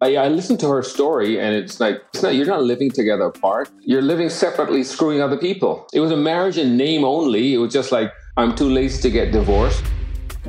I, I listened to her story, and it's like it's not, you're not living together apart. You're living separately, screwing other people. It was a marriage in name only. It was just like I'm too lazy to get divorced.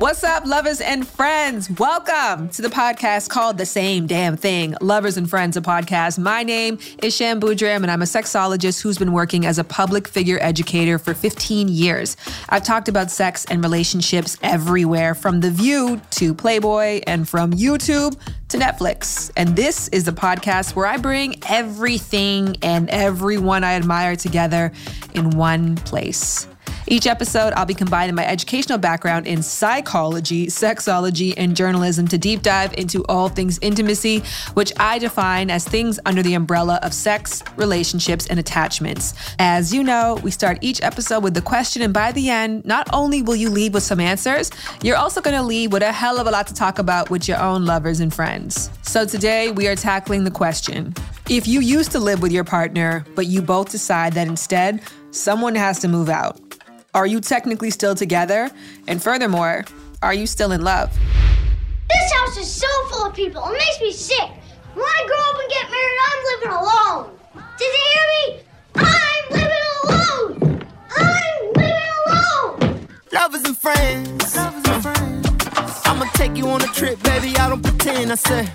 What's up, lovers and friends? Welcome to the podcast called The Same Damn Thing, Lovers and Friends, a podcast. My name is Shan Boodram, and I'm a sexologist who's been working as a public figure educator for 15 years. I've talked about sex and relationships everywhere, from The View to Playboy, and from YouTube to Netflix. And this is the podcast where I bring everything and everyone I admire together in one place. Each episode, I'll be combining my educational background in psychology, sexology, and journalism to deep dive into all things intimacy, which I define as things under the umbrella of sex, relationships, and attachments. As you know, we start each episode with the question, and by the end, not only will you leave with some answers, you're also going to leave with a hell of a lot to talk about with your own lovers and friends. So today, we are tackling the question if you used to live with your partner, but you both decide that instead, someone has to move out. Are you technically still together? And furthermore, are you still in love? This house is so full of people. It makes me sick. When I grow up and get married, I'm living alone. Did you hear me? I'm living alone. I'm living alone. Lovers and friends. Lovers and friends. I'ma take you on a trip, baby. I don't pretend. I said,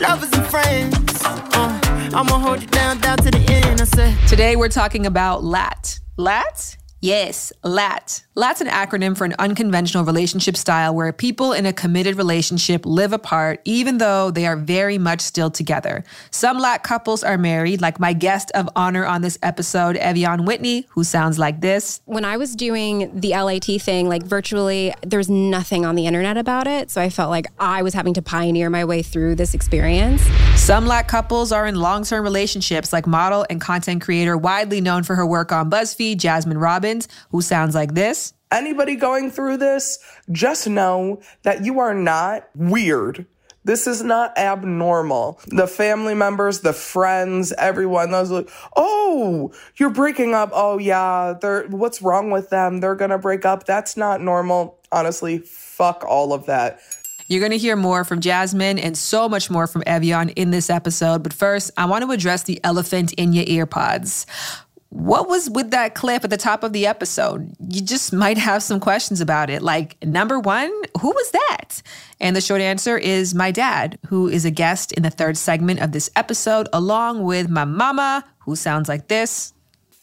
lovers and friends. Uh, I'ma hold you down, down to the end. I said. Today we're talking about LAT. LAT? Yes, LAT. LAT's an acronym for an unconventional relationship style where people in a committed relationship live apart even though they are very much still together. Some LAT couples are married, like my guest of honor on this episode, Ev'Yan Whitney, who sounds like this. When I was doing the LAT thing, like virtually, there's nothing on the internet about it. So I felt like I was having to pioneer my way through this experience. Some LAT couples are in long term relationships, like model and content creator widely known for her work on BuzzFeed, Jasmine Robbins, who sounds like this anybody going through this, just know that you are not weird. This is not abnormal. The family members, the friends, everyone, those like, oh, you're breaking up. Oh yeah, they're what's wrong with them? They're gonna break up. That's not normal. Honestly, fuck all of that. You're going to hear more from Jasmine and so much more from Ev'Yan in this episode. But first, I want to address the elephant in your earpods. What was with that clip at the top of the episode? You just might have some questions about it. Like, number one, who was that? And the short answer is my dad, who is a guest in the third segment of this episode, along with my mama, who sounds like this.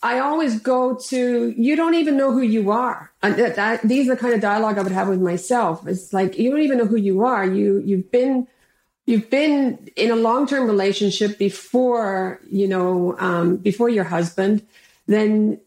I always go to, you don't even know who you are. And that, that, these are the kind of dialogue I would have with myself. It's like, you don't even know who you are. You, you've been, you've been in a long-term relationship before, you know, um, before your husband then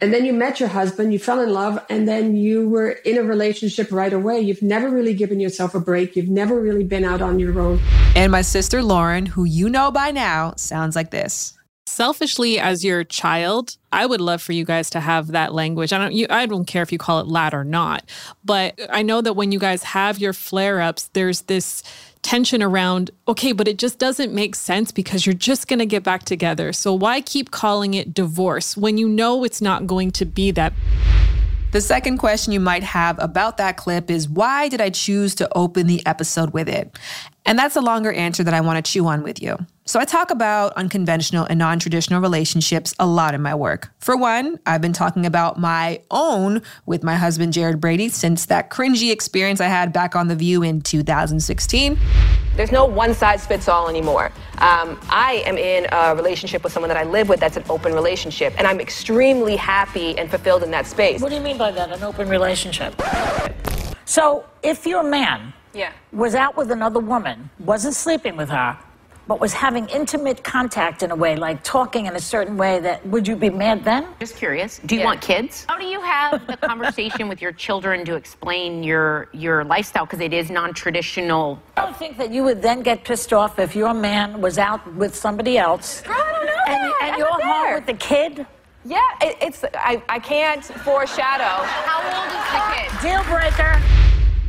and then you met your husband, you fell in love, and then you were in a relationship right away. You've never really given yourself a break. You've never really been out on your own. And my sister Lauren, who you know by now, sounds like this. Selfishly, as your child, I would love for you guys to have that language. I don't you I don't care if you call it lat or not. But I know that when you guys have your flare-ups, there's this tension around, okay, but it just doesn't make sense because you're just going to get back together. So why keep calling it divorce when you know it's not going to be that? The second question you might have about that clip is why did I choose to open the episode with it? And that's a longer answer that I want to chew on with you. So, I talk about unconventional and non traditional relationships a lot in my work. For one, I've been talking about my own with my husband, Jared Brady, since that cringy experience I had back on The View in 2016. There's no one size fits all anymore. Um, I am in a relationship with someone that I live with that's an open relationship, and I'm extremely happy and fulfilled in that space. What do you mean by that, an open relationship? So, if your man yeah. was out with another woman, wasn't sleeping with her, but was having intimate contact in a way, like talking in a certain way, that would you be mad then? Just curious. Do you yeah. want kids? How do you have the conversation with your children to explain your your lifestyle because it is non-traditional? I don't think that you would then get pissed off if your man was out with somebody else. Girl, I don't know and, that. and you're home with the kid. Yeah, it, it's I, I can't foreshadow. How old is the kid? Deal breaker.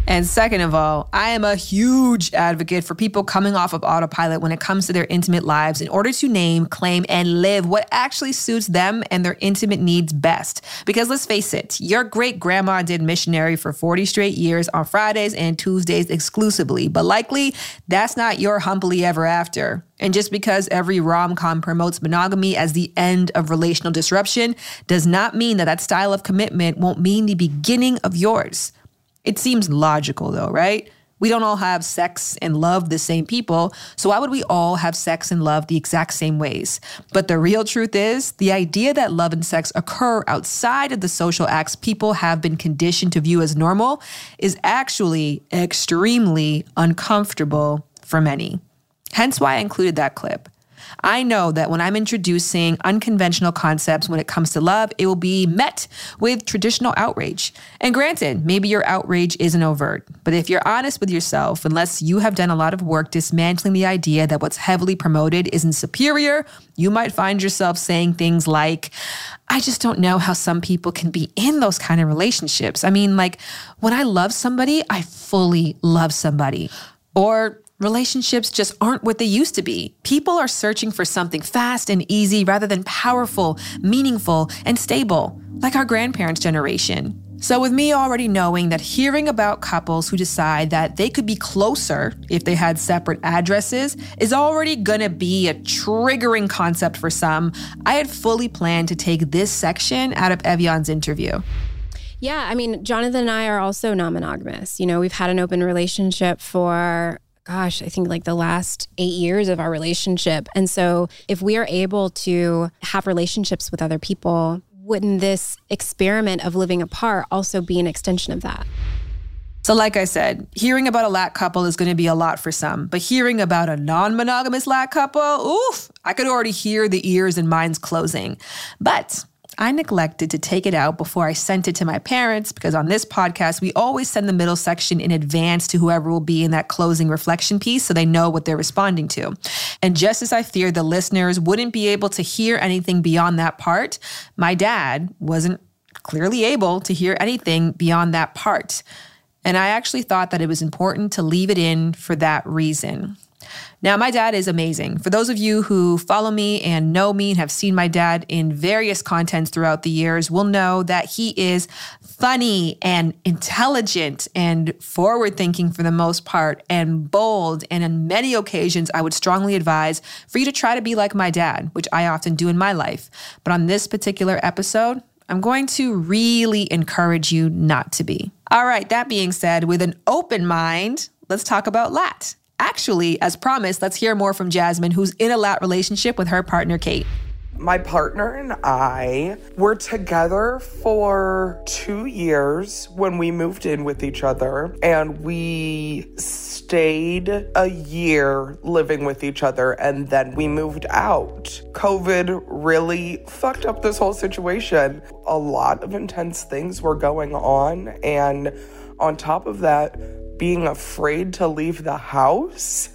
And second of all, I am a huge advocate for people coming off of autopilot when it comes to their intimate lives in order to name, claim, and live what actually suits them and their intimate needs best. Because let's face it, your great grandma did missionary for 40 straight years on Fridays and Tuesdays exclusively, but likely that's not your humbly ever after. And just because every rom com promotes monogamy as the end of relational disruption does not mean that that style of commitment won't mean the beginning of yours. It seems logical though, right? We don't all have sex and love the same people, so why would we all have sex and love the exact same ways? But the real truth is, the idea that love and sex occur outside of the social acts people have been conditioned to view as normal is actually extremely uncomfortable for many. Hence why I included that clip. I know that when I'm introducing unconventional concepts when it comes to love, it will be met with traditional outrage. And granted, maybe your outrage isn't overt, but if you're honest with yourself, unless you have done a lot of work dismantling the idea that what's heavily promoted isn't superior, you might find yourself saying things like, I just don't know how some people can be in those kind of relationships. I mean, like, when I love somebody, I fully love somebody. Or Relationships just aren't what they used to be. People are searching for something fast and easy rather than powerful, meaningful, and stable, like our grandparents' generation. So, with me already knowing that hearing about couples who decide that they could be closer if they had separate addresses is already gonna be a triggering concept for some, I had fully planned to take this section out of Ev'Yan's interview. Yeah, I mean, Jonathan and I are also non monogamous. You know, we've had an open relationship for gosh, I think like the last eight years of our relationship. And so if we are able to have relationships with other people, wouldn't this experiment of living apart also be an extension of that? So, like I said, hearing about a lat couple is going to be a lot for some, but hearing about a non monogamous lat couple, oof, I could already hear the ears and minds closing. But I neglected to take it out before I sent it to my parents because on this podcast, we always send the middle section in advance to whoever will be in that closing reflection piece so they know what they're responding to. And just as I feared the listeners wouldn't be able to hear anything beyond that part, my dad wasn't clearly able to hear anything beyond that part. And I actually thought that it was important to leave it in for that reason. Now, my dad is amazing. For those of you who follow me and know me and have seen my dad in various contents throughout the years will know that he is funny and intelligent and forward thinking for the most part and bold. And on many occasions, I would strongly advise for you to try to be like my dad, which I often do in my life. But on this particular episode, I'm going to really encourage you not to be. All right, that being said, with an open mind, let's talk about LAT. Actually, as promised, let's hear more from Jasmine, who's in a lat relationship with her partner, Kate. My partner and I were together for two years when we moved in with each other, and we stayed a year living with each other, and then we moved out. COVID really fucked up this whole situation. A lot of intense things were going on, and on top of that, being afraid to leave the house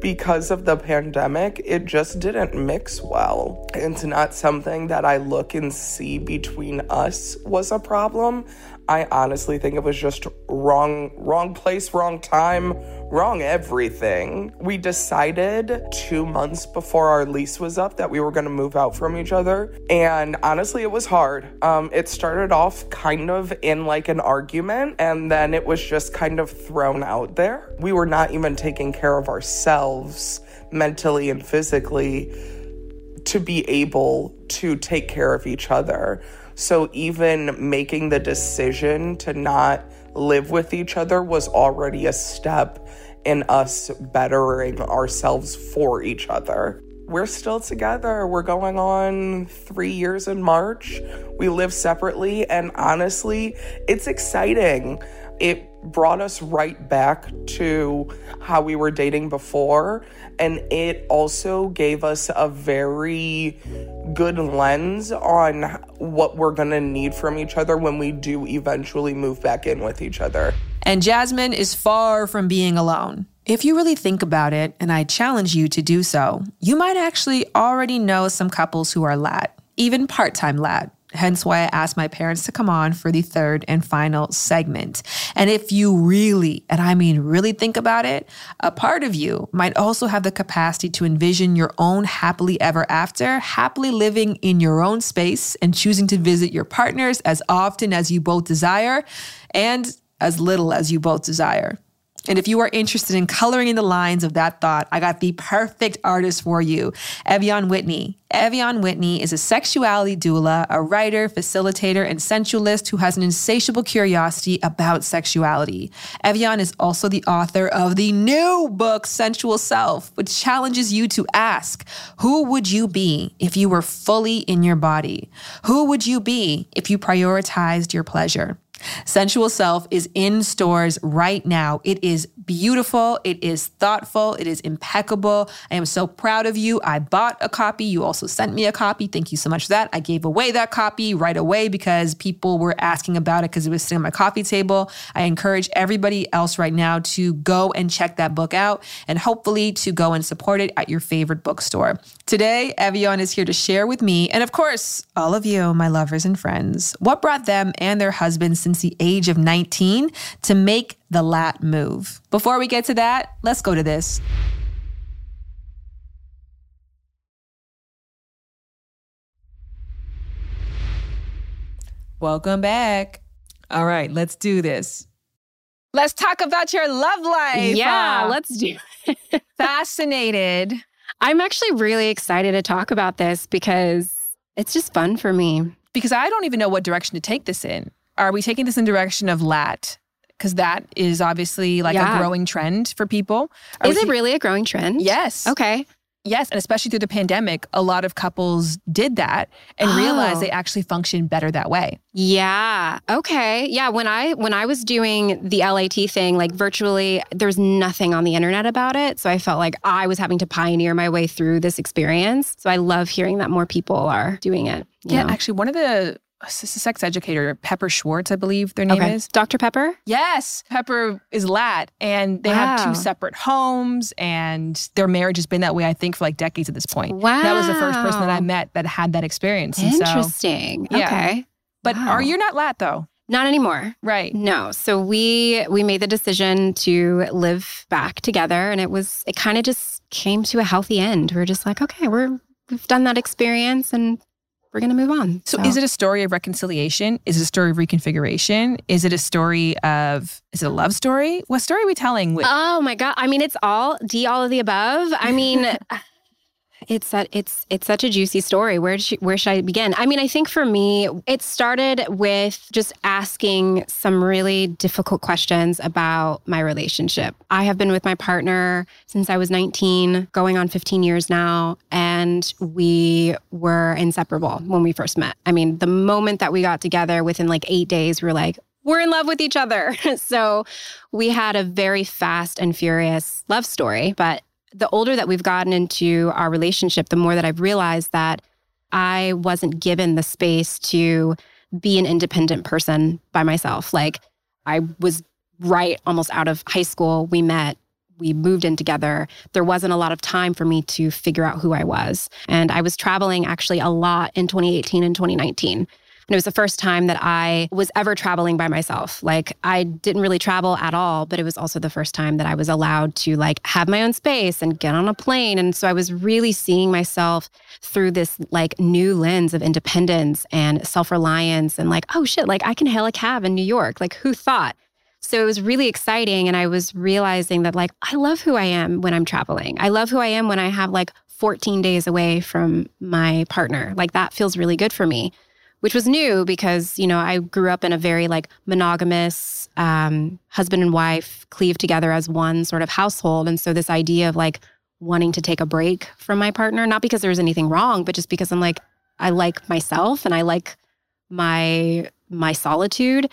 because of the pandemic, it just didn't mix well. It's not something that I look and see between us was a problem. I honestly think it was just wrong wrong place, wrong time, wrong everything. We decided 2 months before our lease was up that we were going to move out from each other, and honestly it was hard. Um it started off kind of in like an argument and then it was just kind of thrown out there. We were not even taking care of ourselves mentally and physically to be able to take care of each other. So even making the decision to not live with each other was already a step in us bettering ourselves for each other. We're still together. We're going on three years in March. We live separately, and honestly, it's exciting. It brought us right back to how we were dating before. And it also gave us a very good lens on what we're going to need from each other when we do eventually move back in with each other. And Jasmine is far from being alone. If you really think about it, and I challenge you to do so, you might actually already know some couples who are lat, even part time lat. hence why I asked my parents to come on for the third and final segment. And if you really, and I mean really think about it, a part of you might also have the capacity to envision your own happily ever after, happily living in your own space and choosing to visit your partners as often as you both desire and as little as you both desire. And if you are interested in coloring in the lines of that thought, I got the perfect artist for you, Ev'Yan Whitney. Ev'Yan Whitney is a sexuality doula, a writer, facilitator, and sensualist who has an insatiable curiosity about sexuality. Ev'Yan is also the author of the new book, Sensual Self, which challenges you to ask Who would you be if you were fully in your body? Who would you be if you prioritized your pleasure? Sensual Self is in stores right now. It is beautiful. It is thoughtful. It is impeccable. I am so proud of you. I bought a copy. You also sent me a copy. Thank you so much for that. I gave away that copy right away because people were asking about it because it was sitting on my coffee table. I encourage everybody else right now to go and check that book out and hopefully to go and support it at your favorite bookstore. Today, Ev'Yan is here to share with me and, of course, all of you, my lovers and friends, what brought them and their husbands since the age of 19 to make the lat move. Before we get to that, let's go to this. Welcome back. All right, let's do this. Let's talk about your love life. Yeah, Uh, let's do fascinated. I'm actually really excited to talk about this because it's just fun for me. Because I don't even know what direction to take this in. Are we taking this in direction of lat? Because that is obviously like Yeah. a growing trend for people. Are Is it ta- really a growing trend? Yes. Okay. Yes, and especially through the pandemic, a lot of couples did that and realized Oh. they actually function better that way. Yeah. Okay. Yeah. When I when I was doing the LAT thing, like virtually, there's nothing on the internet about it. So I felt like I was having to pioneer my way through this experience. So I love hearing that more people are doing it. Yeah, know? actually, one of the s- sex educator, Pepper Schwartz, I believe their name Okay. is. Dr. Pepper. Yes, Pepper is lat, and they have two separate homes, and their marriage has been that way, I think, for like decades at this point. Wow. That was the first person that I met that had that experience. And so- Interesting. yeah. Okay. but Wow. are you not lat though? Not anymore. Right. No. So we we made the decision to live back together and it was it kind of just came to a healthy end. We are just like, okay, we're we've done that experience and we're gonna move on. So, is it a story of reconciliation? Is it a story of reconfiguration? Is it a story of is it a love story? What story are we telling? With, Oh my god! I mean, it's all D, all of the above. I mean, it's that it's it's such a juicy story. Where should, where should I begin? I mean, I think for me, it started with just asking some really difficult questions about my relationship. I have been with my partner since I was 19, going on 15 years now, and we were inseparable when we first met. I mean, the moment that we got together, within like eight days, we were like, we're in love with each other. so we had a very fast and furious love story. But the older that we've gotten into our relationship, the more that I've realized that I wasn't given the space to be an independent person by myself. Like I was right almost out of high school. We met. We moved in together. There wasn't a lot of time for me to figure out who I was. And I was traveling actually a lot in 2018 and 2019. And it was the first time that I was ever traveling by myself. Like I didn't really travel at all, but it was also the first time that I was allowed to like have my own space and get on a plane. And so I was really seeing myself through this like new lens of independence and self-reliance and like, oh shit, like I can hail a cab in New York. Like who thought? So it was really exciting. And I was realizing that, like, I love who I am when I'm traveling. I love who I am when I have like 14 days away from my partner. Like, that feels really good for me, which was new because, you know, I grew up in a very like monogamous um, husband and wife cleave together as one sort of household. And so this idea of like wanting to take a break from my partner, not because there was anything wrong, but just because I'm like, I like myself and I like my my solitude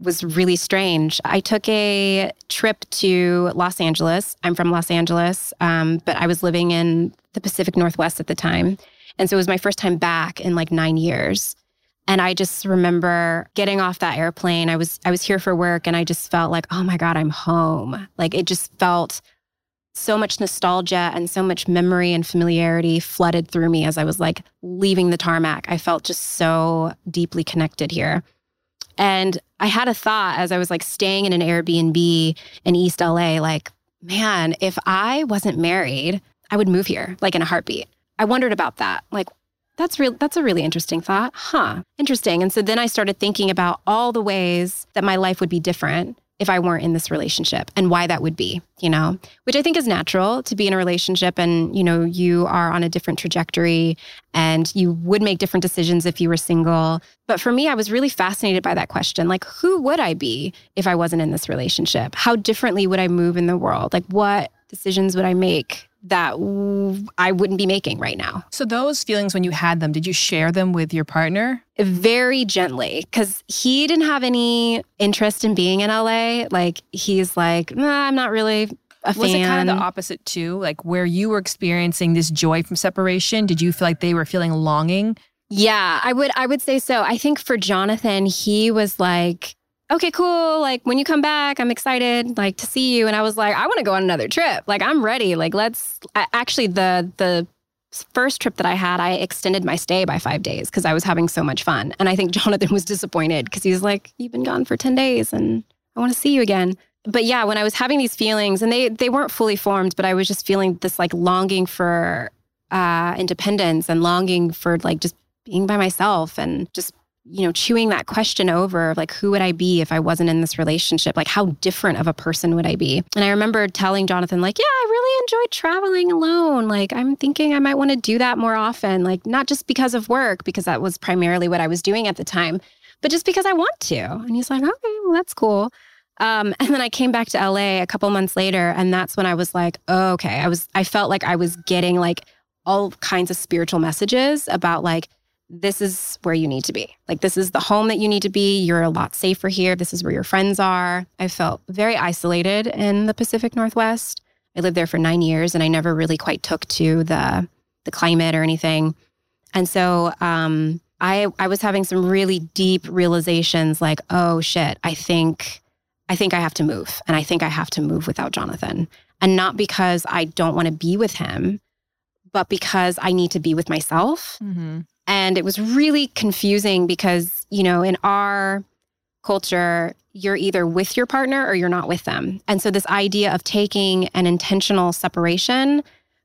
was really strange. I took a trip to Los Angeles. I'm from Los Angeles, um, but I was living in the Pacific Northwest at the time. And so it was my first time back in like nine years. And I just remember getting off that airplane. I was I was here for work and I just felt like, oh my God, I'm home. Like it just felt so much nostalgia and so much memory and familiarity flooded through me as I was like leaving the tarmac. I felt just so deeply connected here. And I had a thought as I was like staying in an Airbnb in East LA, like, man, if I wasn't married, I would move here like in a heartbeat. I wondered about that. Like, that's real that's a really interesting thought. Huh. Interesting. And so then I started thinking about all the ways that my life would be different if I weren't in this relationship and why that would be, you know, which I think is natural to be in a relationship and, you know, you are on a different trajectory and you would make different decisions if you were single. But for me, I was really fascinated by that question. Like, who would I be if I wasn't in this relationship? How differently would I move in the world? Like, what decisions would I make that I wouldn't be making right now. So, those feelings, when you had them, did you share them with your partner? Very gently, because he didn't have any interest in being in LA. Like, he's like, nah, I'm not really a was fan. it kind of the opposite too? Like, where you were experiencing this joy from separation, did you feel like they were feeling longing? Yeah, I would I would say so. I think for Jonathan, he was like okay, cool. Like when you come back, I'm excited like to see you. And I was like, I want to go on another trip. Like I'm ready. Like let's I, actually the the first trip that I had, I extended my stay by five days because I was having so much fun. And I think Jonathan was disappointed because he's like, you've been gone for 10 days and I want to see you again. But yeah, when I was having these feelings and they they weren't fully formed, but I was just feeling this like longing for uh, independence and longing for like just being by myself and just you know, chewing that question over like, who would I be if I wasn't in this relationship? Like, how different of a person would I be? And I remember telling Jonathan, like, yeah, I really enjoy traveling alone. Like, I'm thinking I might want to do that more often, like, not just because of work, because that was primarily what I was doing at the time, but just because I want to. And he's like, okay, well, that's cool. Um, and then I came back to LA a couple months later, and that's when I was like, oh, okay, I was, I felt like I was getting like all kinds of spiritual messages about like, this is where you need to be. Like, this is the home that you need to be. You're a lot safer here. This is where your friends are. I felt very isolated in the Pacific Northwest. I lived there for nine years and I never really quite took to the, the climate or anything. And so um, I, I was having some really deep realizations like, oh shit, I think, I think I have to move. And I think I have to move without Jonathan. And not because I don't want to be with him, but because I need to be with myself. Mm-hmm. And it was really confusing because, you know, in our culture, you're either with your partner or you're not with them. And so, this idea of taking an intentional separation,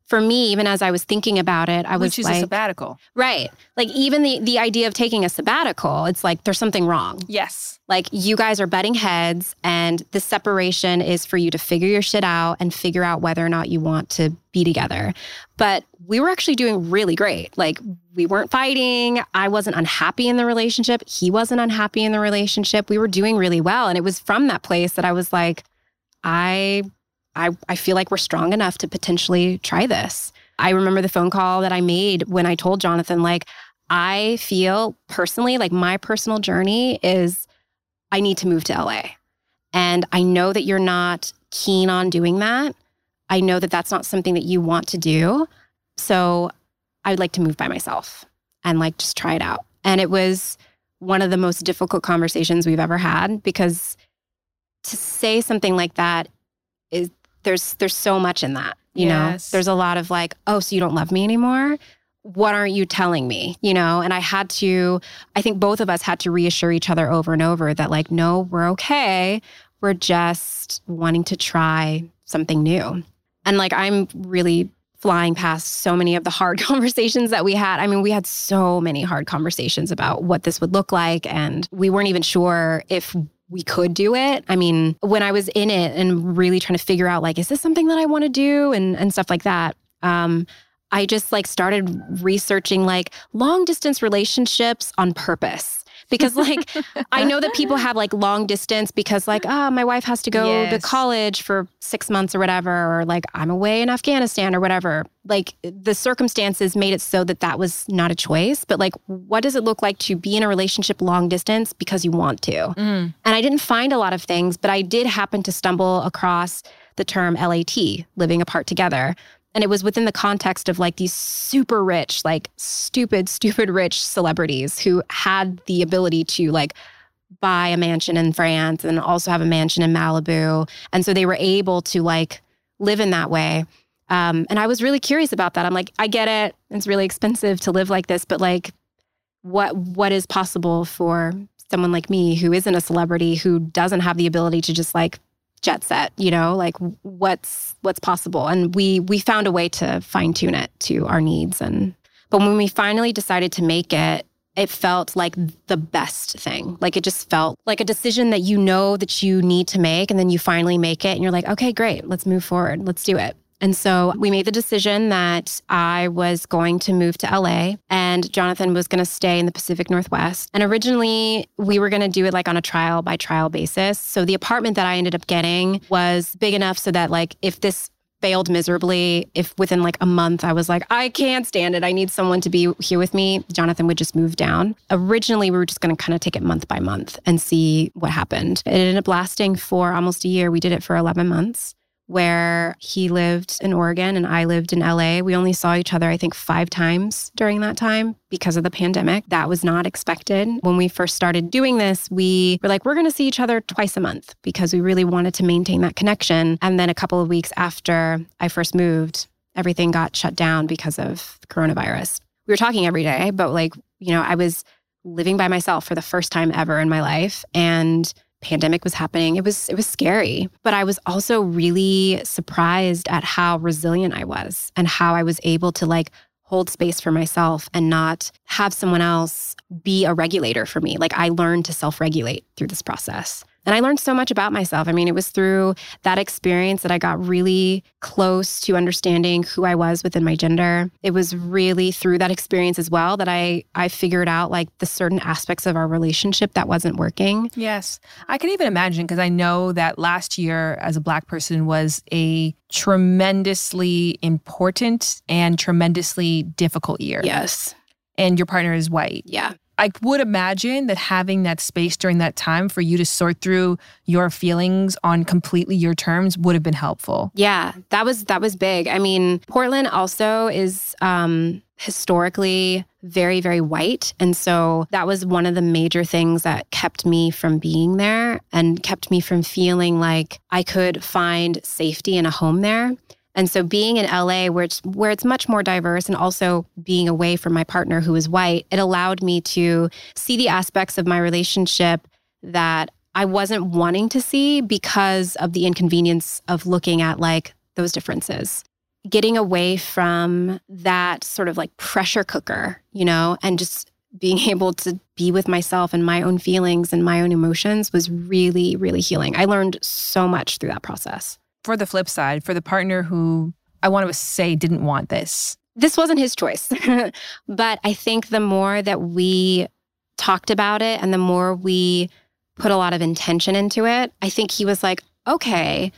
for me, even as I was thinking about it, I was Which is like, a sabbatical. right. Like, even the, the idea of taking a sabbatical, it's like there's something wrong. Yes. Like, you guys are butting heads, and the separation is for you to figure your shit out and figure out whether or not you want to be together. But we were actually doing really great. Like, we weren't fighting. I wasn't unhappy in the relationship. He wasn't unhappy in the relationship. We were doing really well. And it was from that place that I was like, I I, I feel like we're strong enough to potentially try this. I remember the phone call that I made when I told Jonathan, like, I feel personally like my personal journey is I need to move to LA. And I know that you're not keen on doing that. I know that that's not something that you want to do. So I would like to move by myself and like just try it out. And it was one of the most difficult conversations we've ever had because to say something like that there's there's so much in that you Yes. know there's a lot of like oh so you don't love me anymore? What aren't you telling me? You know? And i had to i think both of us had to reassure each other over and over that like no we're okay. We're just wanting to try something new. And like i'm really flying past so many of the hard conversations that we had. I mean we had so many hard conversations about what this would look like and we weren't even sure if we could do it. I mean, when I was in it and really trying to figure out like, is this something that I want to do and and stuff like that. Um, I just like started researching like long distance relationships on purpose. Because like I know that people have like long distance because like, oh, my wife has to go to college for six months or whatever, or like I'm away in Afghanistan or whatever. Like the circumstances made it so that that was not a choice. But like, what does it look like to be in a relationship long distance because you want to? Mm. And I didn't find a lot of things, but I did happen to stumble across the term LAT, living apart together. And it was within the context of like these super rich, like stupid, stupid rich celebrities who had the ability to like buy a mansion in France and also have a mansion in Malibu. And so they were able to like live in that way. Um, and I was really curious about that. I'm like, I get it. It's really expensive to live like this, but like, what what is possible for someone like me who isn't a celebrity who doesn't have the ability to just like jet set you know like what's what's possible? And we we found a way to fine tune it to our needs. And but when we finally decided to make it it felt like the best thing. Like it just felt like a decision that you know that you need to make and then you finally make it and you're like okay great let's move forward. Let's do it and so we made the decision that I was going to move to LA and Jonathan was going to stay in the Pacific Northwest. And originally, we were going to do it like on a trial by trial basis. So the apartment that I ended up getting was big enough so that, like, if this failed miserably, if within like a month I was like, I can't stand it, I need someone to be here with me, Jonathan would just move down. Originally, we were just going to kind of take it month by month and see what happened. It ended up lasting for almost a year. We did it for 11 months where he lived in Oregon and I lived in LA. We only saw each other, I think, five times during that time because of the pandemic. That was not expected. When we first started doing this, we were like, we're going to see each other twice a month because we really wanted to maintain that connection. And then a couple of weeks after I first moved, everything got shut down because of coronavirus. We were talking every day, but like, you know, I was living by myself for the first time ever in my life. And pandemic was happening. It was it was scary, but I was also really surprised at how resilient I was and how I was able to like hold space for myself and not have someone else be a regulator for me. Like I learned to self-regulate through this process. And I learned so much about myself. I mean, it was through that experience that I got really close to understanding who I was within my gender. It was really through that experience as well that I I figured out like the certain aspects of our relationship that wasn't working. Yes. I can even imagine because I know that last year as a black person was a tremendously important and tremendously difficult year. Yes. And your partner is white. Yeah. I would imagine that having that space during that time for you to sort through your feelings on completely your terms would have been helpful. Yeah, that was that was big. I mean, Portland also is um historically very very white and so that was one of the major things that kept me from being there and kept me from feeling like I could find safety in a home there. And so being in LA where it's where it's much more diverse and also being away from my partner who is white, it allowed me to see the aspects of my relationship that I wasn't wanting to see because of the inconvenience of looking at like those differences. Getting away from that sort of like pressure cooker, you know, and just being able to be with myself and my own feelings and my own emotions was really, really healing. I learned so much through that process for the flip side, for the partner who I want to say didn't want this? This wasn't his choice. but I think the more that we talked about it and the more we put a lot of intention into it, I think he was like, okay,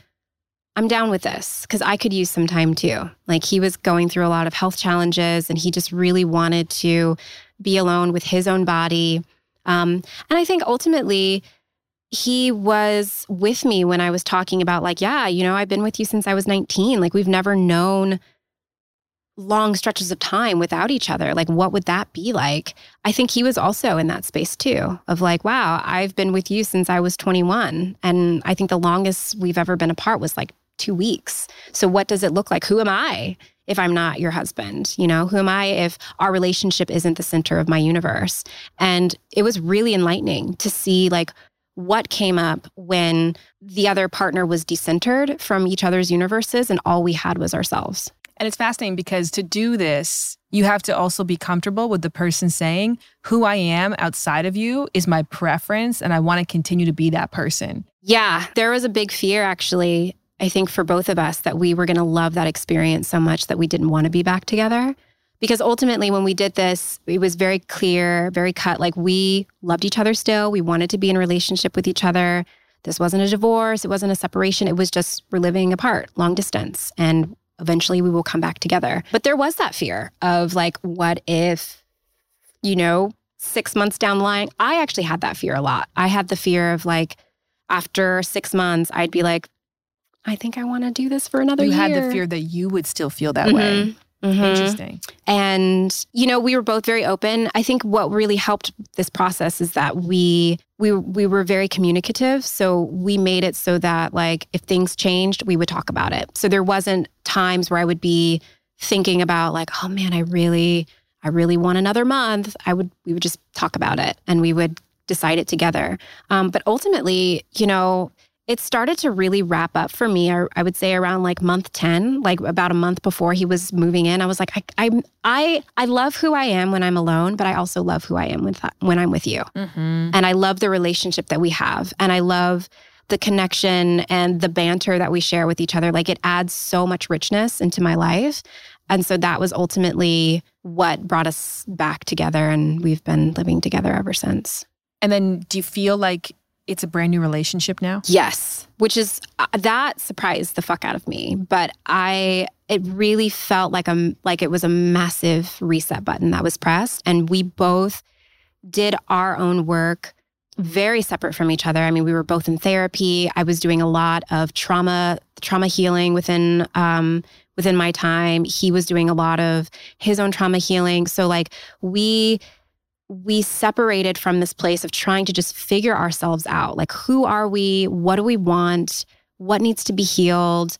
I'm down with this because I could use some time too. Like he was going through a lot of health challenges and he just really wanted to be alone with his own body. Um, and I think ultimately, he was with me when I was talking about, like, yeah, you know, I've been with you since I was 19. Like, we've never known long stretches of time without each other. Like, what would that be like? I think he was also in that space too of like, wow, I've been with you since I was 21. And I think the longest we've ever been apart was like two weeks. So, what does it look like? Who am I? if I'm not your husband? You know, who am I if our relationship isn't the center of my universe? And it was really enlightening to see like what came up when the other partner was decentered from each other's universes and all we had was ourselves. And it's fascinating because to do this, you have to also be comfortable with the person saying, Who I am outside of you is my preference, and I want to continue to be that person. Yeah, there was a big fear actually, I think, for both of us that we were going to love that experience so much that we didn't want to be back together. Because ultimately, when we did this, it was very clear, very cut. Like we loved each other still. We wanted to be in a relationship with each other. This wasn't a divorce. It wasn't a separation. It was just we're living apart, long distance. And eventually we will come back together. But there was that fear of like, what if, you know, six months down the line? I actually had that fear a lot. I had the fear of like, after six months, I'd be like, I think I want to do this for another you year. Had the fear that you would still feel that mm-hmm. way. Mhm. Interesting. and you know we were both very open. I think what really helped this process is that we we we were very communicative. So we made it so that like if things changed we would talk about it. So there wasn't times where i would be thinking about like oh man i really i really want another month. I would we would just talk about it and we would decide it together. Um, but ultimately you know it started to really wrap up for me. I, I would say around like month 10, like about a month before he was moving in. I was like, I, I, I, I love who I am when I'm alone, but I also love who I am with, when I'm with you. Mm-hmm. And I love the relationship that we have. And I love the connection and the banter that we share with each other. Like it adds so much richness into my life. And so that was ultimately what brought us back together. And we've been living together ever since. And then do you feel like it's a brand new relationship now? Yes, which is uh, that surprised the fuck out of me, but I it really felt like a like it was a massive reset button that was pressed and we both did our own work very separate from each other. I mean, we were both in therapy. I was doing a lot of trauma trauma healing within um within my time. He was doing a lot of his own trauma healing. So like we we separated from this place of trying to just figure ourselves out. Like, who are we? What do we want? What needs to be healed?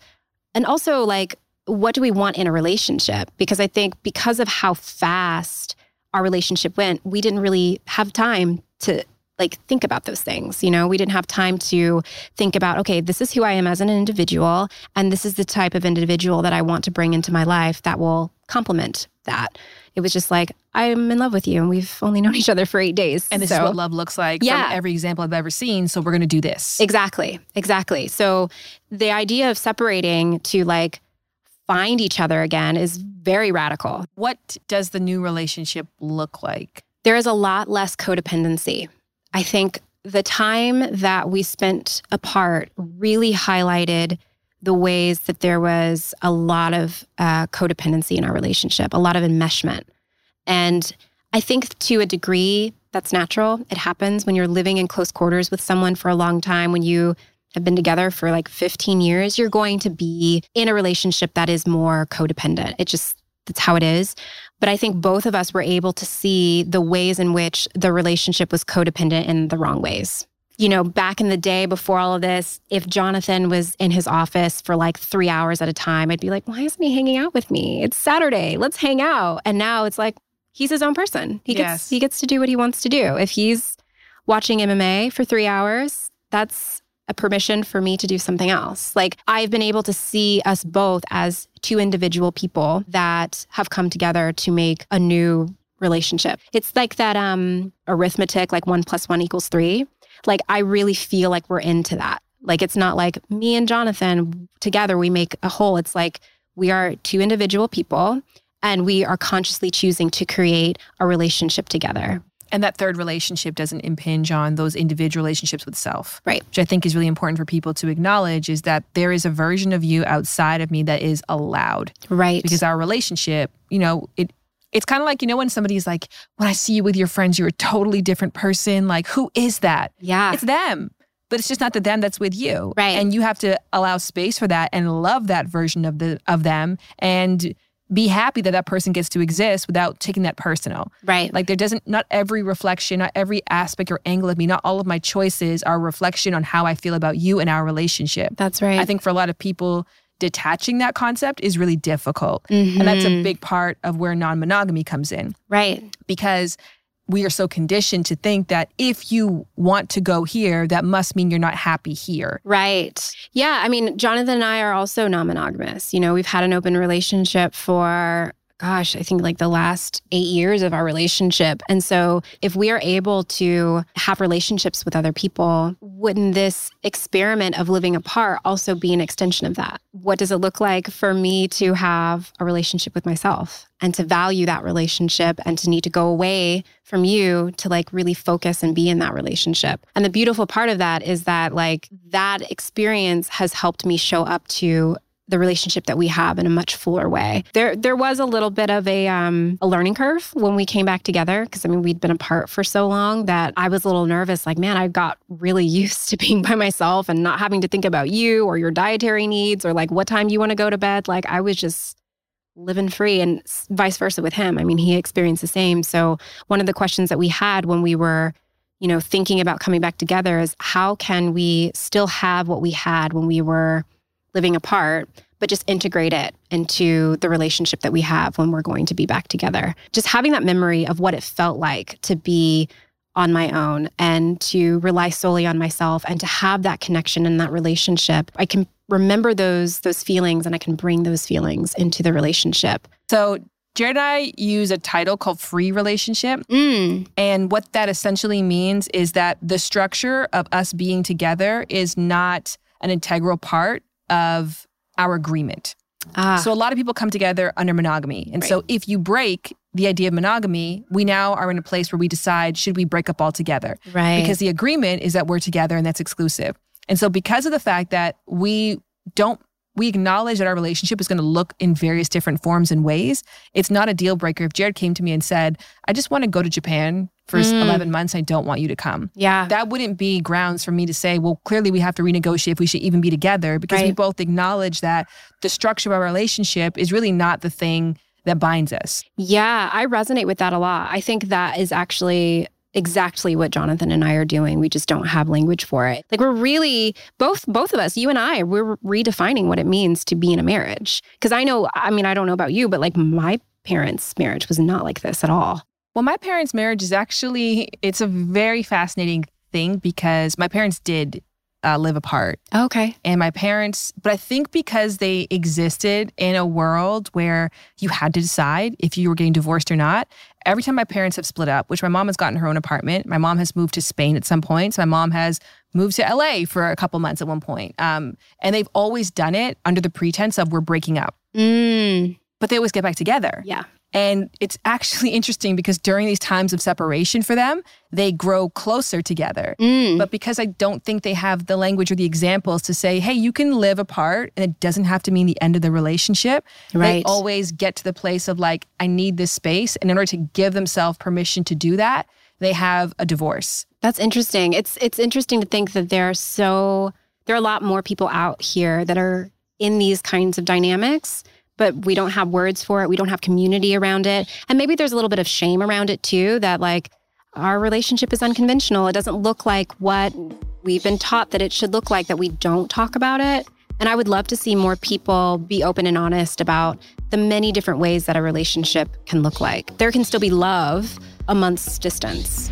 And also, like, what do we want in a relationship? Because I think because of how fast our relationship went, we didn't really have time to like think about those things. You know, we didn't have time to think about, okay, this is who I am as an individual, and this is the type of individual that I want to bring into my life that will complement that. It was just like, I'm in love with you, and we've only known each other for eight days. And this is what love looks like Yeah. from every example I've ever seen. So we're going to do this. Exactly. Exactly. So the idea of separating to like find each other again is very radical. What does the new relationship look like? There is a lot less codependency. I think the time that we spent apart really highlighted the ways that there was a lot of uh, codependency in our relationship, a lot of enmeshment. And I think to a degree, that's natural. It happens when you're living in close quarters with someone for a long time, when you have been together for like 15 years, you're going to be in a relationship that is more codependent. It just, that's how it is. But I think both of us were able to see the ways in which the relationship was codependent in the wrong ways. You know, back in the day before all of this, if Jonathan was in his office for like three hours at a time, I'd be like, why isn't he hanging out with me? It's Saturday. Let's hang out. And now it's like, he's his own person. He gets Yes. he gets to do what he wants to do. If he's watching MMA for three hours, that's a permission for me to do something else. Like I've been able to see us both as two individual people that have come together to make a new relationship. It's like that um arithmetic, like one plus one equals three. Like I really feel like we're into that. Like it's not like me and Jonathan together we make a whole. It's like we are two individual people and we are consciously choosing to create a relationship together. And that third relationship doesn't impinge on those individual relationships with self. Right. Which I think is really important for people to acknowledge is that there is a version of you outside of me that is allowed. Right. Because our relationship, you know, it it's kind of like, you know, when somebody's like, when I see you with your friends, you're a totally different person. Like, who is that? Yeah. It's them. But it's just not the them that's with you. Right. And you have to allow space for that and love that version of the of them and be happy that that person gets to exist without taking that personal. Right. Like there doesn't not every reflection, not every aspect or angle of me, not all of my choices are a reflection on how I feel about you and our relationship. That's right. I think for a lot of people detaching that concept is really difficult. And that's a Mhm. big part of where non-monogamy comes in Right. because we are so conditioned to think that if you want to go here, that must mean you're not happy here. Right. Yeah. I mean, Jonathan and I are also non monogamous. You know, we've had an open relationship for, gosh, I think like the last eight years of our relationship. And so if we are able to have relationships with other people, wouldn't this experiment of living apart also be an extension of that? What does it look like for me to have a relationship with myself and to value that relationship and to need to go away from you to like really focus and be in that relationship. And the beautiful part of that is that like that experience has helped me show up to the relationship that we have in a much fuller way. There there was a little bit of a um a learning curve when we came back together because I mean we'd been apart for so long that I was a little nervous like man I got really used to being by myself and not having to think about you or your dietary needs or like what time you want to go to bed like I was just living free and vice versa with him. I mean, he experienced the same. So one of the questions that we had when we were, you know, thinking about coming back together is how can we still have what we had when we were living apart, but just integrate it into the relationship that we have when we're going to be back together. Just having that memory of what it felt like to be on my own and to rely solely on myself and to have that connection and that relationship. I can remember those those feelings and I can bring those feelings into the relationship. So Jared and I use a title called free relationship. Mm. And what that essentially means is that the structure of us being together is not an integral part of our agreement. Ah. So a lot of people come together under monogamy. And so if you break the idea of monogamy, we now are in a place where we decide should we break up altogether? Right. Because the agreement is that we're together and that's exclusive. And so because of the fact that we don't we acknowledge that our relationship is going to look in various different forms and ways. It's not a deal breaker. If Jared came to me and said, I just want to go to Japan for Mm. 11 months, I don't want you to come. Yeah. That wouldn't be grounds for me to say, well, clearly we have to renegotiate if we should even be together because we both acknowledge that the structure of our relationship is really not the thing that binds us. Yeah, I resonate with that a lot. I think that is actually exactly what Jonathan and I are doing. We just don't have language for it. Like we're really both both of us, you and I, we're redefining what it means to be in a marriage. Cuz I know I mean I don't know about you, but like my parents' marriage was not like this at all. Well, my parents' marriage is actually it's a very fascinating thing because my parents did uh, live apart. Okay. And my parents, but I think because they existed in a world where you had to decide if you were getting divorced or not, every time my parents have split up, which my mom has gotten her own apartment, my mom has moved to Spain at some point. So my mom has moved to LA for a couple months at one point. Um, and they've always done it under the pretense of we're breaking up, Mm, but they always get back together. yeah. And it's actually interesting because during these times of separation for them, they grow closer together. Mm. But because I don't think they have the language or the examples to say, hey, you can live apart and it doesn't have to mean the end of the relationship, right. they always get to the place of like, I need this space. And in order to give themselves permission to do that, they have a divorce. That's interesting. It's it's interesting to think that there are so there are a lot more people out here that are in these kinds of dynamics, but we don't have words for it. We don't have community around it. And maybe there's a little bit of shame around it too that like our relationship is unconventional. It doesn't look like what we've been taught that it should look like that we don't talk about it. And I would love to see more people be open and honest about the many different ways that a relationship can look like. There can still be love amongst distance.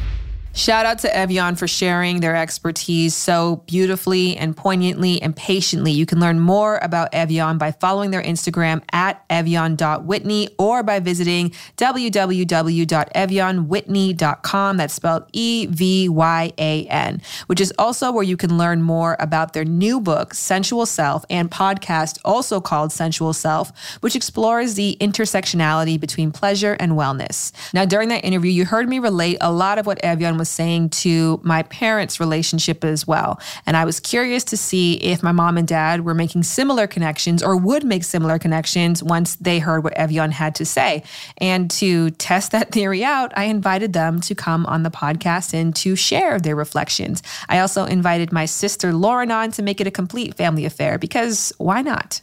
Shout out to Ev'Yan for sharing their expertise so beautifully and poignantly and patiently. You can learn more about Ev'Yan by following their Instagram at evyan.whitney or by visiting www.evyanwhitney.com. That's spelled E V Y A N, which is also where you can learn more about their new book, Sensual Self, and podcast, also called Sensual Self, which explores the intersectionality between pleasure and wellness. Now, during that interview, you heard me relate a lot of what Ev'Yan was saying to my parents' relationship as well. And I was curious to see if my mom and dad were making similar connections or would make similar connections once they heard what Ev'Yan had to say. And to test that theory out, I invited them to come on the podcast and to share their reflections. I also invited my sister Lauren on to make it a complete family affair because why not?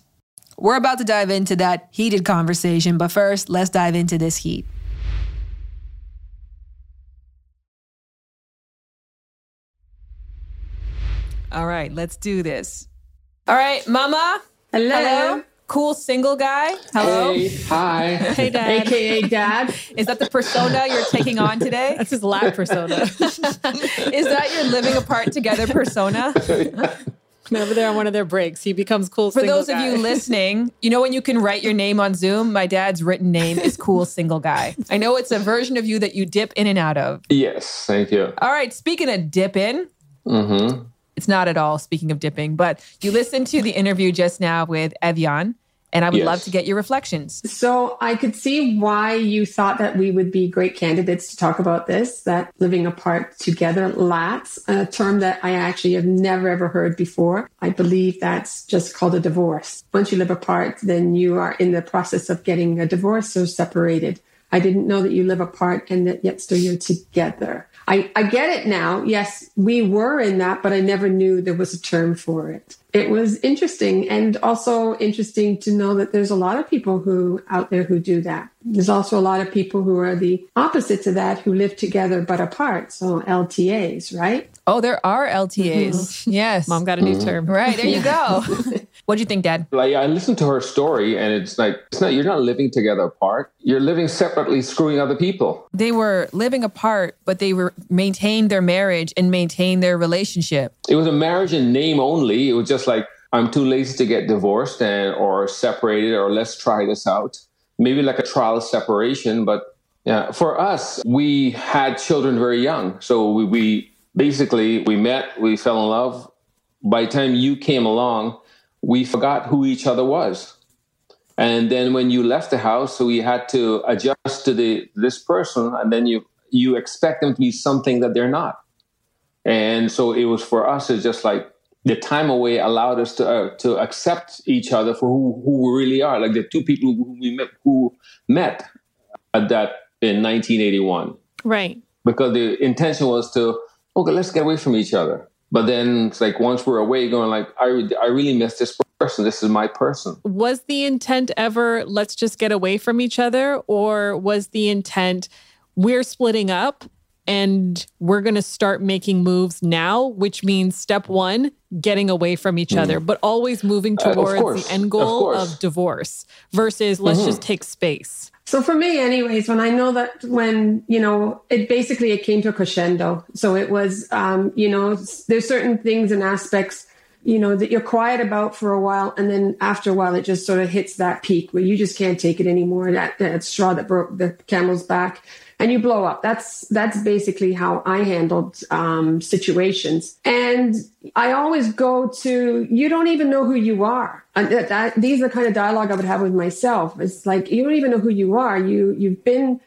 We're about to dive into that heated conversation, but first, let's dive into this heat. All right, let's do this. All right, Mama. Hello. Cool single guy. Hello. Hey, hi. Hey, Dad. AKA dad. Is that the persona you're taking on today? That's his lab persona. Is that your living apart together persona? Over there on one of their breaks, he becomes cool. For single those of you listening, you know when you can write your name on Zoom? My dad's written name is Cool Single Guy. I know it's a version of you that you dip in and out of. Yes, thank you. All right, speaking of dip in, Mm-hmm. It's not at all speaking of dipping, but you listened to the interview just now with Ev'Yan, and I would Yes. love to get your reflections. So I could see why you thought that we would be great candidates to talk about this, that living apart together, LATs, a term that I actually have never ever heard before. I believe that's just called a divorce. Once you live apart, then you are in the process of getting a divorce or separated. I didn't know that you live apart and that yet still you're together. I, I get it now. Yes, we were in that, but I never knew there was a term for it. It was interesting and also interesting to know that there's a lot of people who out there who do that. There's also a lot of people who are the opposite to that who live together but apart. So LTAs, right? Oh, there are LTAs. Mm-hmm. Yes. Mom got a new term. Right. There you go. What'd you think, Dad? Like I listened to her story, and it's like it's not. You're not living together apart. You're living separately, screwing other people. They were living apart, but they were maintained their marriage and maintained their relationship. It was a marriage in name only. It was just like I'm too lazy to get divorced and or separated, or let's try this out. Maybe like a trial separation, but yeah, for us, we had children very young, so we, we basically we met, we fell in love. By the time you came along, we forgot who each other was. And then when you left the house, so we had to adjust to the this person, and then you you expect them to be something that they're not. And so it was for us. It's just like the time away allowed us to uh, to accept each other for who, who we really are. Like the two people who we met who met at that in 1981. Right. Because the intention was to okay, let's get away from each other. But then it's like once we're away, going like, I, I really miss this person. This is my person. Was the intent ever, let's just get away from each other? Or was the intent, we're splitting up and we're going to start making moves now, which means step one, getting away from each other, but always moving Uh, towards course, the end goal of, course. divorce versus let's Mhm. just take space. So for me, anyways, when I know that when, you know, it basically, it came to a crescendo. So it was, um, you know, there's certain things and aspects, you know, that you're quiet about for a while. And then after a while, it just sort of hits that peak where you just can't take it anymore. That, that straw that broke the camel's back and you blow up. That's, that's basically how I handled, um, situations. And I always go to, you don't even know who you are. And that, that, these are the kind of dialogue I would have with myself. It's like, you don't even know who you are. You, you've been,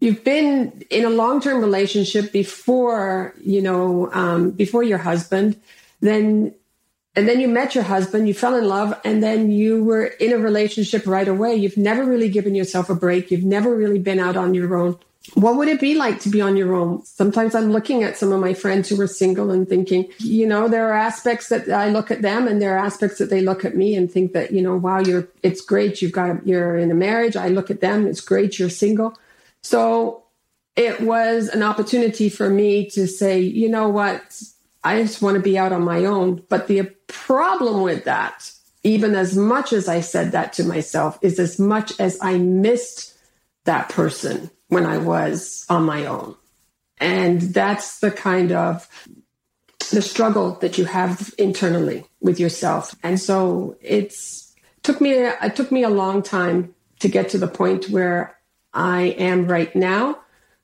you've been in a long-term relationship before, you know, um, before your husband, then, and then you met your husband, you fell in love, and then you were in a relationship right away. You've never really given yourself a break. You've never really been out on your own. What would it be like to be on your own? Sometimes I'm looking at some of my friends who are single and thinking, you know, there are aspects that I look at them and there are aspects that they look at me and think that, you know, wow, you're, it's great. You've got, a, you're in a marriage. I look at them. It's great. You're single. So it was an opportunity for me to say, you know what? I just want to be out on my own. But the problem with that, even as much as I said that to myself, is as much as I missed that person when I was on my own. And that's the kind of the struggle that you have internally with yourself. And so it's took me it took me a long time to get to the point where I am right now,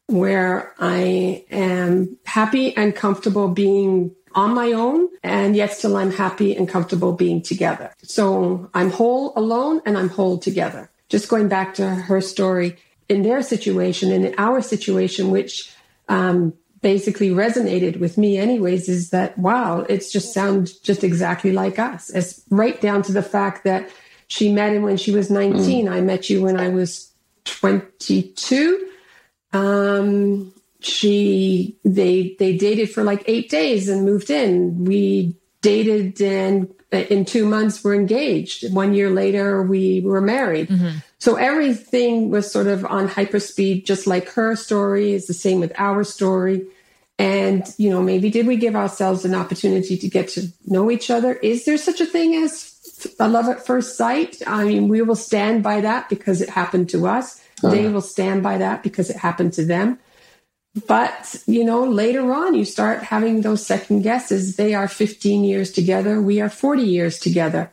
where I am happy and comfortable being on my own, and yet still I'm happy and comfortable being together. So I'm whole alone and I'm whole together. Just going back to her story, in their situation and in our situation, which um, basically resonated with me anyways, is that, wow, it's just sound just exactly like us. It's right down to the fact that she met him when she was 19. I met you when I was 22. Um, she, they, they dated for like eight days and moved in. We dated and uh, in two months we're engaged. One year later, we were married. Mm-hmm. So everything was sort of on hyperspeed, just like her story is the same with our story. And, you know, maybe did we give ourselves an opportunity to get to know each other? Is there such a thing as a love at first sight? I mean, we will stand by that because it happened to us. Uh-huh. They will stand by that because it happened to them. But, you know, later on, you start having those second guesses. They are 15 years together. We are 40 years together.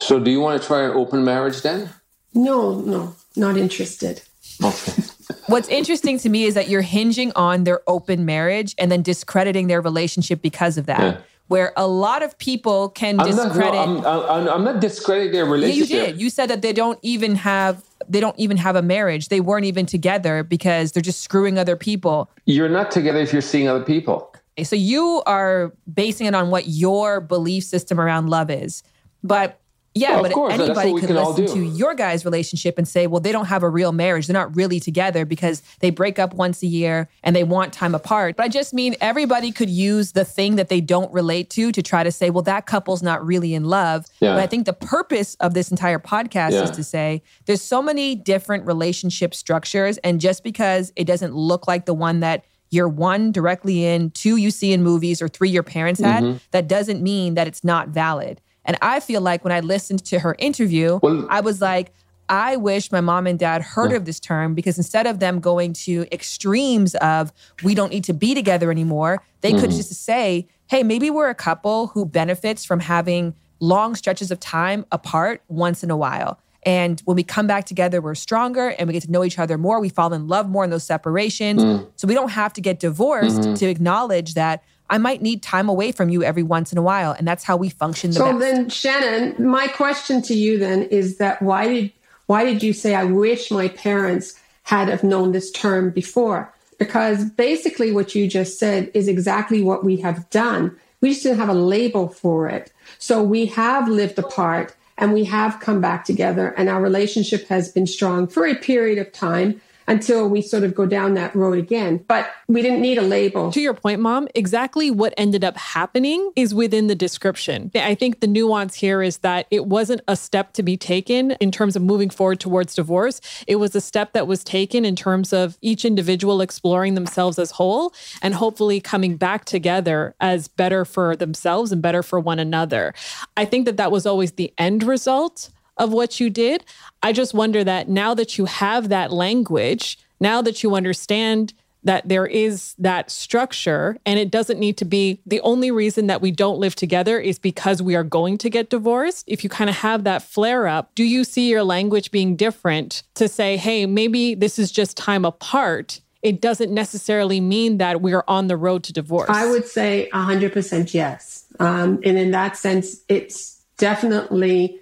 So do you want to try an open marriage then? No, no, not interested. Okay. What's interesting to me is that you're hinging on their open marriage and then discrediting their relationship because of that. Yeah. Where a lot of people can I'm not, discredit. no, I'm, I'm, I'm not discrediting their yeah, you did. You said that they don't even have they don't even have a marriage. They weren't even together because they're just screwing other people. You're not together if you're seeing other people. So you are basing it on what your belief system around love is. But Yeah, Of but course, anybody could listen to your guys' relationship and say, well, they don't have a real marriage. They're not really together because they break up once a year and they want time apart. But I just mean everybody could use the thing that they don't relate to to try to say, well, that couple's not really in love. Yeah. But I think the purpose of this entire podcast is to say there's so many different relationship structures. And just because it doesn't look like the one that you're one directly in, two you see in movies, or three your parents had, Mhm. that doesn't mean that it's not valid. And I feel like when I listened to her interview, Well- I was like, I wish my mom and dad heard Yeah. of this term because instead of them going to extremes of we don't need to be together anymore, they could Mhm. just say, hey, maybe we're a couple who benefits from having long stretches of time apart once in a while. And when we come back together, we're stronger and we get to know each other more. We fall in love more in those separations. Mm. So we don't have to get divorced Mhm. to acknowledge that I might need time away from you every once in a while. And that's how we function the So best. then, Shannon, my question to you then is that why did why did you say I wish my parents had have known this term before? Because basically, what you just said is exactly what we have done. We just didn't have a label for it. So we have lived apart and we have come back together, and our relationship has been strong for a period of time until we sort of go down that road again. But we didn't need a label. To your point, mom, exactly what ended up happening is within the description. I think the nuance here is that it wasn't a step to be taken in terms of moving forward towards divorce. It was a step that was taken in terms of each individual exploring themselves as whole and hopefully coming back together as better for themselves and better for one another. I think that that was always the end result of what you did. I just wonder that now that you have that language, now that you understand that there is that structure and it doesn't need to be the only reason that we don't live together is because we are going to get divorced. If you kind of have that flare up, do you see your language being different to say, hey, maybe this is just time apart? It doesn't necessarily mean that we're on the road to divorce. I would say 100% yes. Um, and in that sense, it's definitely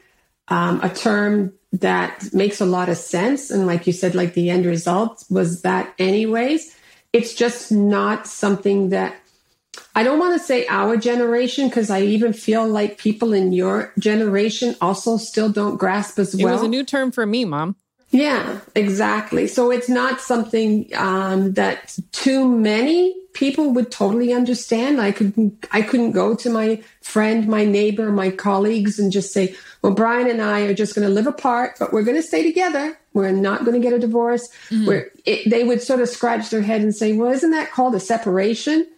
um, a term that makes a lot of sense. And like you said, like the end result was that, anyways. It's just not something that I don't want to say our generation because I even feel like people in your generation also still don't grasp as it well. was a new term for me, mom. Yeah, exactly. So it's not something um, that too many people would totally understand. I couldn't, I couldn't go to my friend, my neighbor, my colleagues, and just say, "Well, Brian and I are just going to live apart, but we're going to stay together. We're not going to get a divorce." Where they would sort of scratch their head and say, "Well, isn't that called a separation?"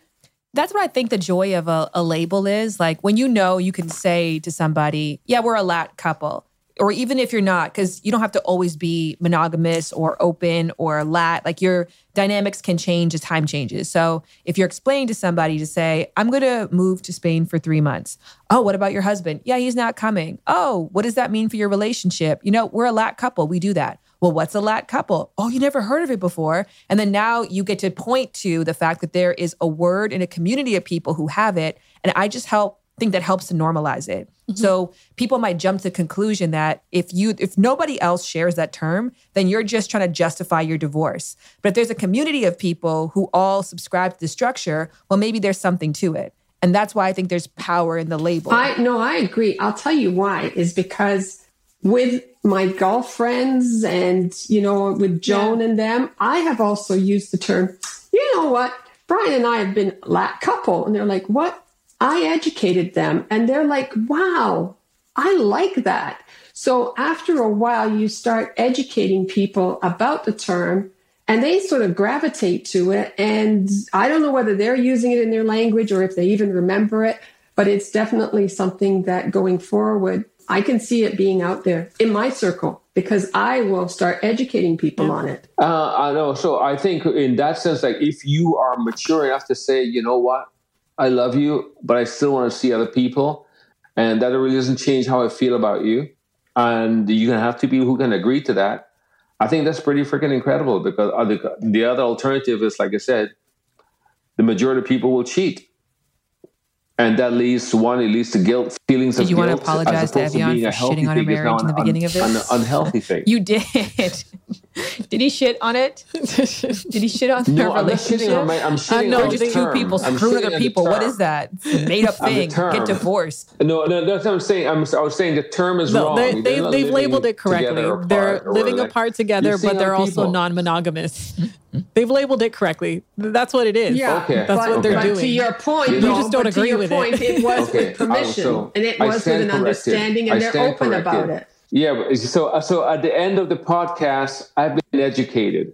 That's what I think the joy of a, a label is. Like when you know you can say to somebody, yeah, we're a lat couple. Or even if you're not, because you don't have to always be monogamous or open or lat. Like your dynamics can change as time changes. So if you're explaining to somebody to say, I'm going to move to Spain for three months. Oh, what about your husband? Yeah, he's not coming. Oh, what does that mean for your relationship? You know, we're a lat couple. We do that. Well, what's a lat couple? Oh, you never heard of it before. And then now you get to point to the fact that there is a word in a community of people who have it. And I just help think that helps to normalize it. Mm-hmm. So people might jump to the conclusion that if you if nobody else shares that term, then you're just trying to justify your divorce. But if there's a community of people who all subscribe to the structure, well maybe there's something to it. And that's why I think there's power in the label. I no, I agree. I'll tell you why is because with my golf friends and you know with Joan and them, I have also used the term. You know what? Brian and I have been lat couple, and they're like, "What?" I educated them, and they're like, "Wow, I like that." So after a while, you start educating people about the term, and they sort of gravitate to it. And I don't know whether they're using it in their language or if they even remember it, but it's definitely something that going forward, I can see it being out there in my circle because I will start educating people on it. Uh, I know. So I think in that sense, like if you are mature enough to say, you know what, I love you, but I still want to see other people, and that really doesn't change how I feel about you, and you can have two people who can agree to that. I think that's pretty freaking incredible because other, the other alternative is, like I said, the majority of people will cheat, and that leads to one, it leads to guilt feelings Did of you want to apologize to opposed Ev'Yan being for shitting on her thing is marriage in the beginning un- of this? An unhealthy thing. You did. did he shit on it? did he shit on their No, her I'm not shitting on my- I'm I shitting know on the uh, just two term. people screwing other on the people. What term. that? It's a made up On the thing. Get divorced. No, no, that's what I'm saying. I'm, I was saying the term is No, wrong. they, They're they, not they've labeled it correctly. They're living like- apart together, but they're also non monogamous. they've labeled it correctly. That's what it is. Yeah, Okay. That's but, what they're but doing. to your point, You though, just don't but to agree your with it. point, it, was Okay, with permission, also, and it I was with stand an corrected. understanding, and I they're stand open about corrected. it. Yeah, so so at the end of the podcast, I've been educated,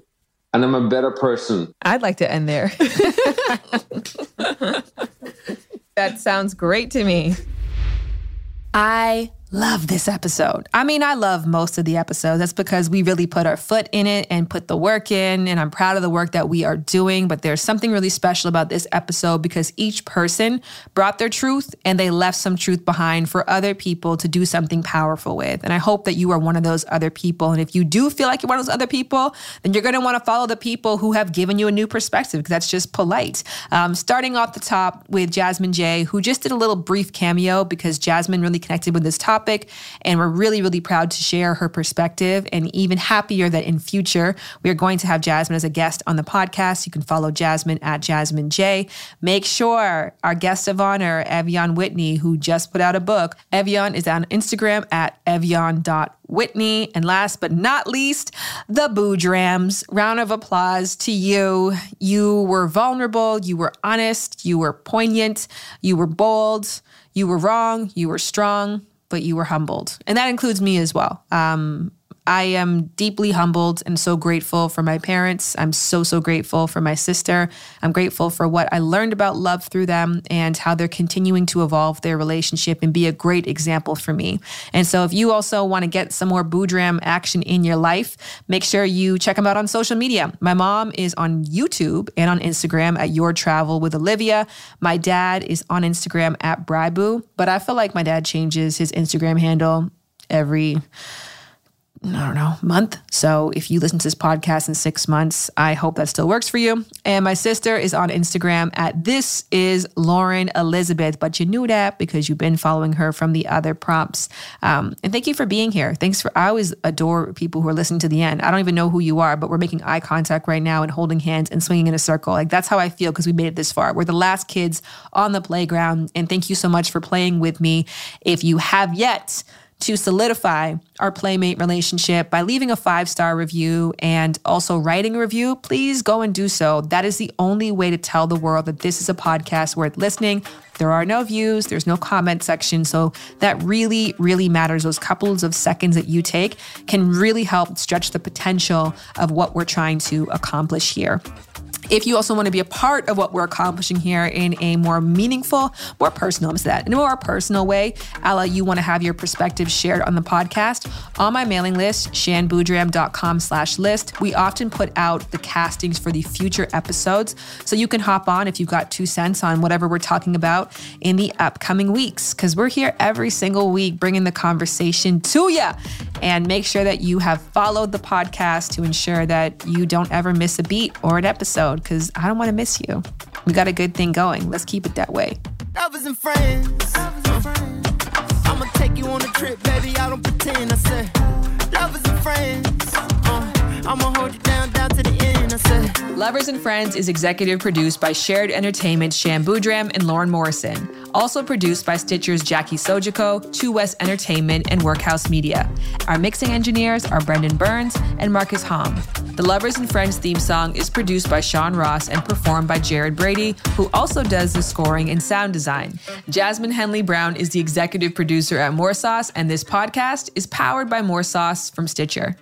and I'm a better person. I'd like to end there. that sounds great to me. I love this episode. I mean, I love most of the episodes. That's because we really put our foot in it and put the work in, and I'm proud of the work that we are doing. But there's something really special about this episode because each person brought their truth and they left some truth behind for other people to do something powerful with. And I hope that you are one of those other people. And if you do feel like you're one of those other people, then you're going to want to follow the people who have given you a new perspective because that's just polite. Um, starting off the top with Jasmine J, who just did a little brief cameo because Jasmine really connected with this topic. And we're really, really proud to share her perspective and even happier that in future, we are going to have Jasmine as a guest on the podcast. You can follow Jasmine at Jasmine J. Make sure our guest of honor, Ev'Yan Whitney, who just put out a book, Ev'Yan is on Instagram at evyan.whitney. And last but not least, the Boodrams. Round of applause to you. You were vulnerable, you were honest, you were poignant, you were bold, you were wrong, you were strong, but you were humbled. And that includes me as well. Um, I am deeply humbled and so grateful for my parents. I'm so, so grateful for my sister. I'm grateful for what I learned about love through them and how they're continuing to evolve their relationship and be a great example for me. And so, if you also want to get some more Boodram action in your life, make sure you check them out on social media. My mom is on YouTube and on Instagram at Your Travel with Olivia. My dad is on Instagram at Bryboo, but I feel like my dad changes his Instagram handle every I don't know, month. So if you listen to this podcast in six months, I hope that still works for you. And my sister is on Instagram at this is Lauren Elizabeth, but you knew that because you've been following her from the other prompts. Um, and thank you for being here. Thanks for, I always adore people who are listening to the end. I don't even know who you are, but we're making eye contact right now and holding hands and swinging in a circle. Like that's how I feel because we made it this far. We're the last kids on the playground. And thank you so much for playing with me. If you have yet, to solidify our playmate relationship by leaving a five star review and also writing a review, please go and do so. That is the only way to tell the world that this is a podcast worth listening. There are no views, there's no comment section. So that really, really matters. Those couples of seconds that you take can really help stretch the potential of what we're trying to accomplish here. If you also want to be a part of what we're accomplishing here in a more meaningful, more personal, I'm that, in a more personal way, Ella, you want to have your perspective shared on the podcast. On my mailing list, shanboodram.com slash list, we often put out the castings for the future episodes. So you can hop on if you've got two cents on whatever we're talking about in the upcoming weeks, because we're here every single week bringing the conversation to you. And make sure that you have followed the podcast to ensure that you don't ever miss a beat or an episode because I don't want to miss you. We got a good thing going. Let's keep it that way. Lovers and friends. I'ma take you on a trip, baby. I don't pretend. I said, lovers and friends. Uh, I'ma hold you down, Lovers and Friends is executive produced by Shared Entertainment Shan Boodram and Lauren Morrison. Also produced by Stitcher's Jackie Sojico, Two West Entertainment, and Workhouse Media. Our mixing engineers are Brendan Burns and Marcus Hom. The Lovers and Friends theme song is produced by Sean Ross and performed by Jared Brady, who also does the scoring and sound design. Jasmine Henley Brown is the executive producer at More Sauce, and this podcast is powered by More Sauce from Stitcher.